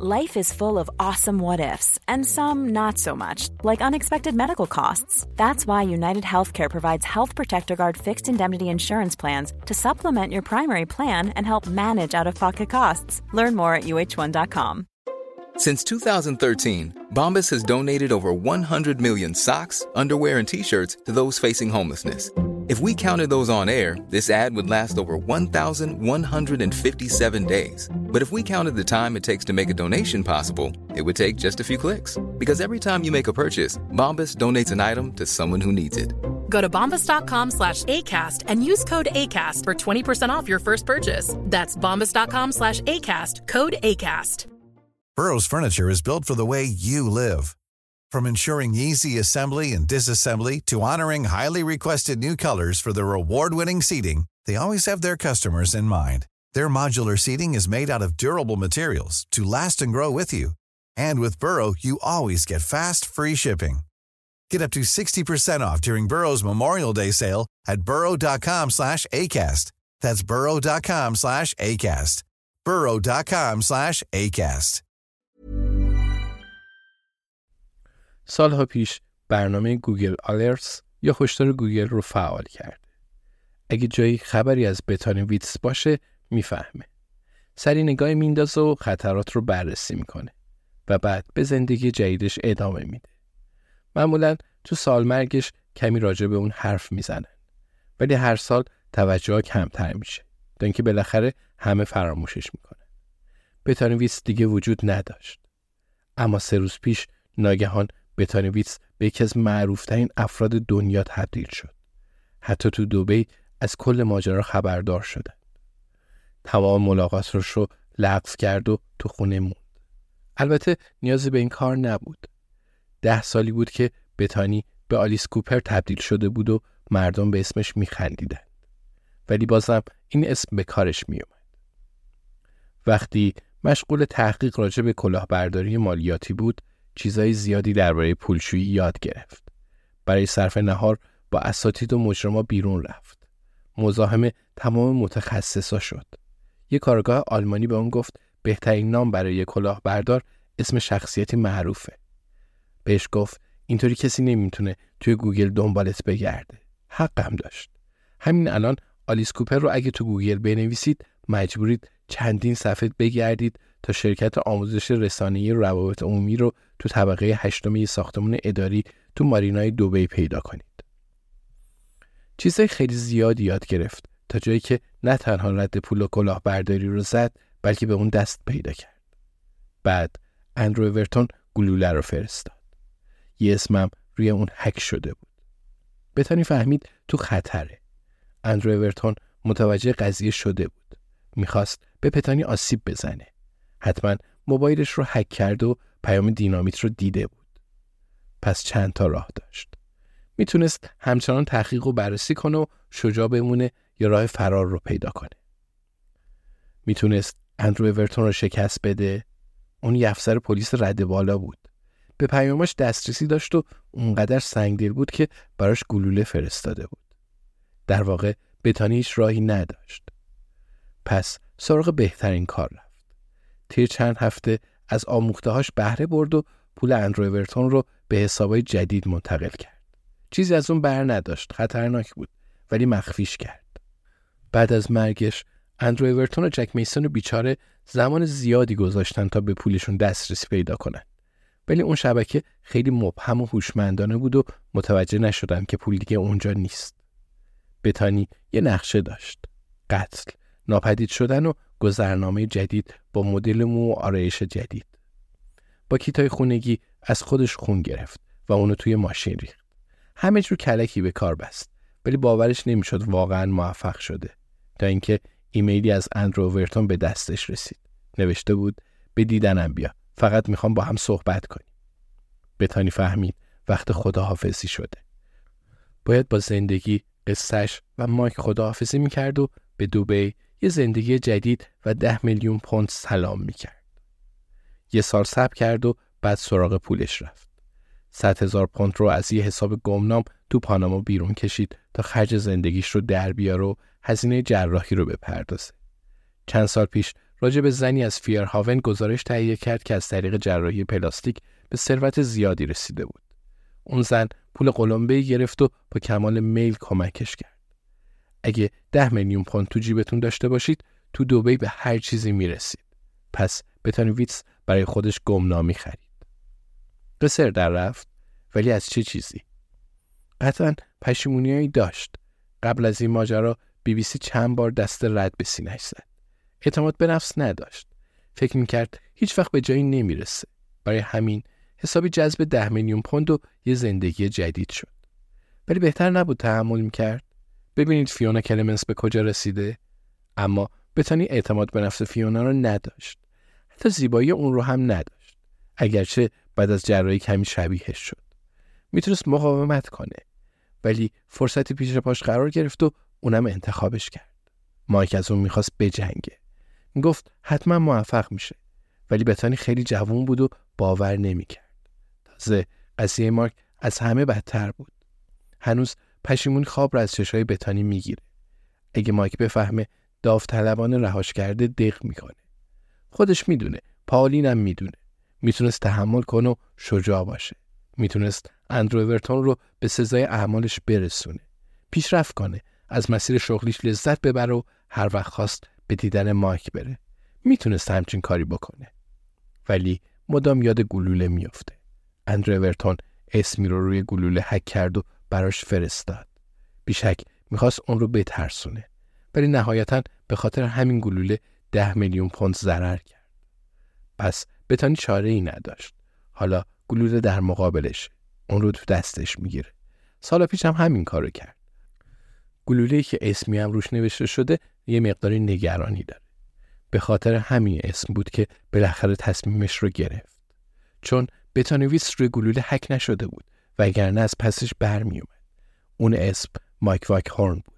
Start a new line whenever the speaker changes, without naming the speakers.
Life is full of awesome what ifs, and some not so much, like unexpected medical costs. That's why United Healthcare provides Health Protector Guard fixed indemnity insurance plans to supplement your primary plan and help manage out of pocket costs. Learn more at uh1.com.
Since 2013, Bombas has donated over 100 million socks, underwear, and t shirts to those facing homelessness if we counted those on air, this ad would last over 1,157 days. But if we counted the time it takes to make a donation possible, it would take just a few clicks. Because every time you make a purchase, Bombas donates an item to someone who needs it.
Go to bombas.com slash ACAST and use code ACAST for 20% off your first purchase. That's bombas.com slash ACAST, code ACAST.
Burrow's furniture is built for the way you live. From ensuring easy assembly and disassembly to honoring highly requested new colors for their award-winning seating, they always have their customers in mind. Their modular seating is made out of durable materials to last and grow with you. And with Burrow, you always get fast, free shipping. Get up to 60% off during Burrow's Memorial Day sale at burrow.com slash ACAST. That's burrow.com slash ACAST. burrow.com slash ACAST.
سالها پیش برنامه گوگل آلرتس یا هشدار گوگل رو فعال کرد. اگه جایی خبری از بتانی ویتس باشه می‌فهمه. سری نگاه میندازه و خطرات رو بررسی می‌کنه و بعد به زندگی جدیدش ادامه میده. معمولا تو سال مرگش کمی راجع به اون حرف می‌زنن. ولی هر سال توجه کمتر میشه. تا اینکه بالاخره همه فراموشش می‌کنن. بتانی ویتس دیگه وجود نداشت. اما سه روز پیش ناگهان بتانویتس به یکی از معروفترین افراد دنیا تبدیل شد. حتی تو دوبی از کل ماجرا خبردار شدن. تمام ملاقاتش رو لغو کرد و تو خونه موند. البته نیازی به این کار نبود. ده سالی بود که بتانی به آلیس کوپر تبدیل شده بود و مردم به اسمش میخندیدند. ولی بازم این اسم به کارش میومد. وقتی مشغول تحقیق راجع به کلاهبرداری مالیاتی بود چیزای زیادی درباره پولشویی یاد گرفت. برای صرف نهار با اساتید و مجرما بیرون رفت. مزاحم تمام متخصصا شد. یه کارگاه آلمانی به اون گفت بهترین نام برای کلاهبردار اسم شخصیتی معروفه. بهش گفت اینطوری کسی نمی‌تونه توی گوگل دنبالت بگرده. حقم داشت. همین الان آلیس کوپر رو اگه تو گوگل بنویسید مجبورید چندین صفحه بگردید تا شرکت آموزش رسانه‌ای روابط عمومی رو تو طبقه هشتم ساختمان اداری تو مارینای دوبی پیدا کنید. چیزای خیلی زیادی یاد گرفت تا جایی که نه تنها رد پول و کلاهبرداری رو زد بلکه به اون دست پیدا کرد. بعد اندرو اورتون گلوله رو فرستاد. یه اسمم روی اون حک شده بود. بتانی فهمید تو خطره. اندرو اورتون متوجه قضیه شده بود. می‌خواست به پتانی آسیب بزنه. حتما موبایلش رو هک کرد و پیام دینامیت رو دیده بود. پس چند تا راه داشت. می‌تونست همچنان تحقیق و بررسی کنه و شجاع بمونه یا راه فرار رو پیدا کنه. می‌تونست اندرو اورتون رو شکست بده. اون یه افسر پلیس رد بالا بود. به پیامش دسترسی داشت و اونقدر سنگدل بود که براش گلوله فرستاده بود. در واقع بتانی هیچ راهی نداشت. پس سراغ بهترین کار رفت. طی چند هفته از آموختهاش بهره برد و پول اندرو اورتون رو به حسابای جدید منتقل کرد. چیزی از اون بر نداشت، خطرناک بود، ولی مخفیش کرد. بعد از مرگش اندرو اورتون و جک میسون و بیچاره زمان زیادی گذاشتن تا به پولشون دسترسی پیدا کنن. ولی اون شبکه خیلی مبهم و هوشمندانه بود و متوجه نشدن که پول دیگه اونجا نیست. بتانی یه نقشه داشت. قتل، ناپدید شدن و گذرنامه جدید با مدل مو و آرایش جدید. با کیتای خونگی از خودش خون گرفت و اونو توی ماشین ریخت. همه جور کلکی به کار بست ولی باورش نمی‌شد واقعا موفق شده تا اینکه ایمیلی از اندرو ورتون به دستش رسید. نوشته بود به دیدنم بیا فقط می‌خوام با هم صحبت کنیم. بتانی فهمید وقت خداحافظی شده. باید با زندگی قصهش و مایک خداحافظی می‌کرد و به دوبی یه زندگی جدید و ده میلیون پوند سلام می‌کرد. یه سال صبر کرد و بعد سراغ پولش رفت. صد هزار پوند رو از یه حساب گمنام تو پاناما بیرون کشید تا خرج زندگیش رو در بیاره و هزینه جراحی رو بپردازه. چند سال پیش راجع به زنی از فیرهاون گزارش تهیه کرد که از طریق جراحی پلاستیک به ثروت زیادی رسیده بود. اون زن پول قلمبه گرفت و با کمال میل کمکش کرد. اگه ده میلیون پوند تو جیبتون داشته باشید تو دوبی به هر چیزی می‌رسید. پس بتانی ویتس برای خودش گمنامی خرید. قصر در رفت ولی از چه چیزی؟ قطعا پشیمونیایی داشت. قبل از این ماجرا بی بی سی چند بار دست رد به سینش زد. اعتماد به نفس نداشت. فکر می‌کرد هیچ وقت به جایی نمی‌رسه. برای همین حسابی جذب ده میلیون پوند و یه زندگی جدید شد. ولی بهتر نبود تحمل می‌کرد. ببینید فیونا کلمنس به کجا رسیده. اما بتانی اعتماد به نفس فیونا رو نداشت. حتی زیبایی اون رو هم نداشت. اگرچه بعد از جراحی کمی شبیهش شد. می‌تونست مقاومت کنه. ولی فرصتی پیش پاش قرار گرفت و اونم انتخابش کرد. مایک از اون می‌خواست بجنگه. می‌گفت حتما موفق میشه. ولی بتانی خیلی جوون بود و باور نمی‌کرد. تازه قضیه مارک از همه بدتر بود. هنوز پشیمون خواب را از چشای بتانی می‌گیره. اگه مایک بفهمه داوطلبانه رهاش کرده دق می‌کنه. خودش می‌دونه، پالینم می‌دونه. می‌تونست تحمل کنه و شجاع باشه. می‌تونست اندرو اورتون رو به سزای اعمالش برسونه. پیشرفت کنه، از مسیر شغلیش لذت ببره و هر وقت خواست به دیدن مایک بره. می‌تونست همچین کاری بکنه. ولی مدام یاد گلوله میفته. اندرو اورتون اسمی رو روی گلوله حک کرد و براش فرستاد. بیشک می‌خواست اون رو بترسونه. ولی نهایتا به خاطر همین گلوله ده میلیون پوند ضرر کرد. پس بتانی چاره ای نداشت. حالا گلوله در مقابلش. اون رو تو دستش می‌گیره. سال پیش هم همین کارو کرد. گلوله که اسمی هم روش نوشته شده یه مقداری نگرانی داره. به خاطر همین اسم بود که بالاخره تصمیمش رو گرفت. چون بتانویس روی گلوله حک نشده بود وگرنه از پسش برمی اومد. اون اسم مایک واک هورن بود.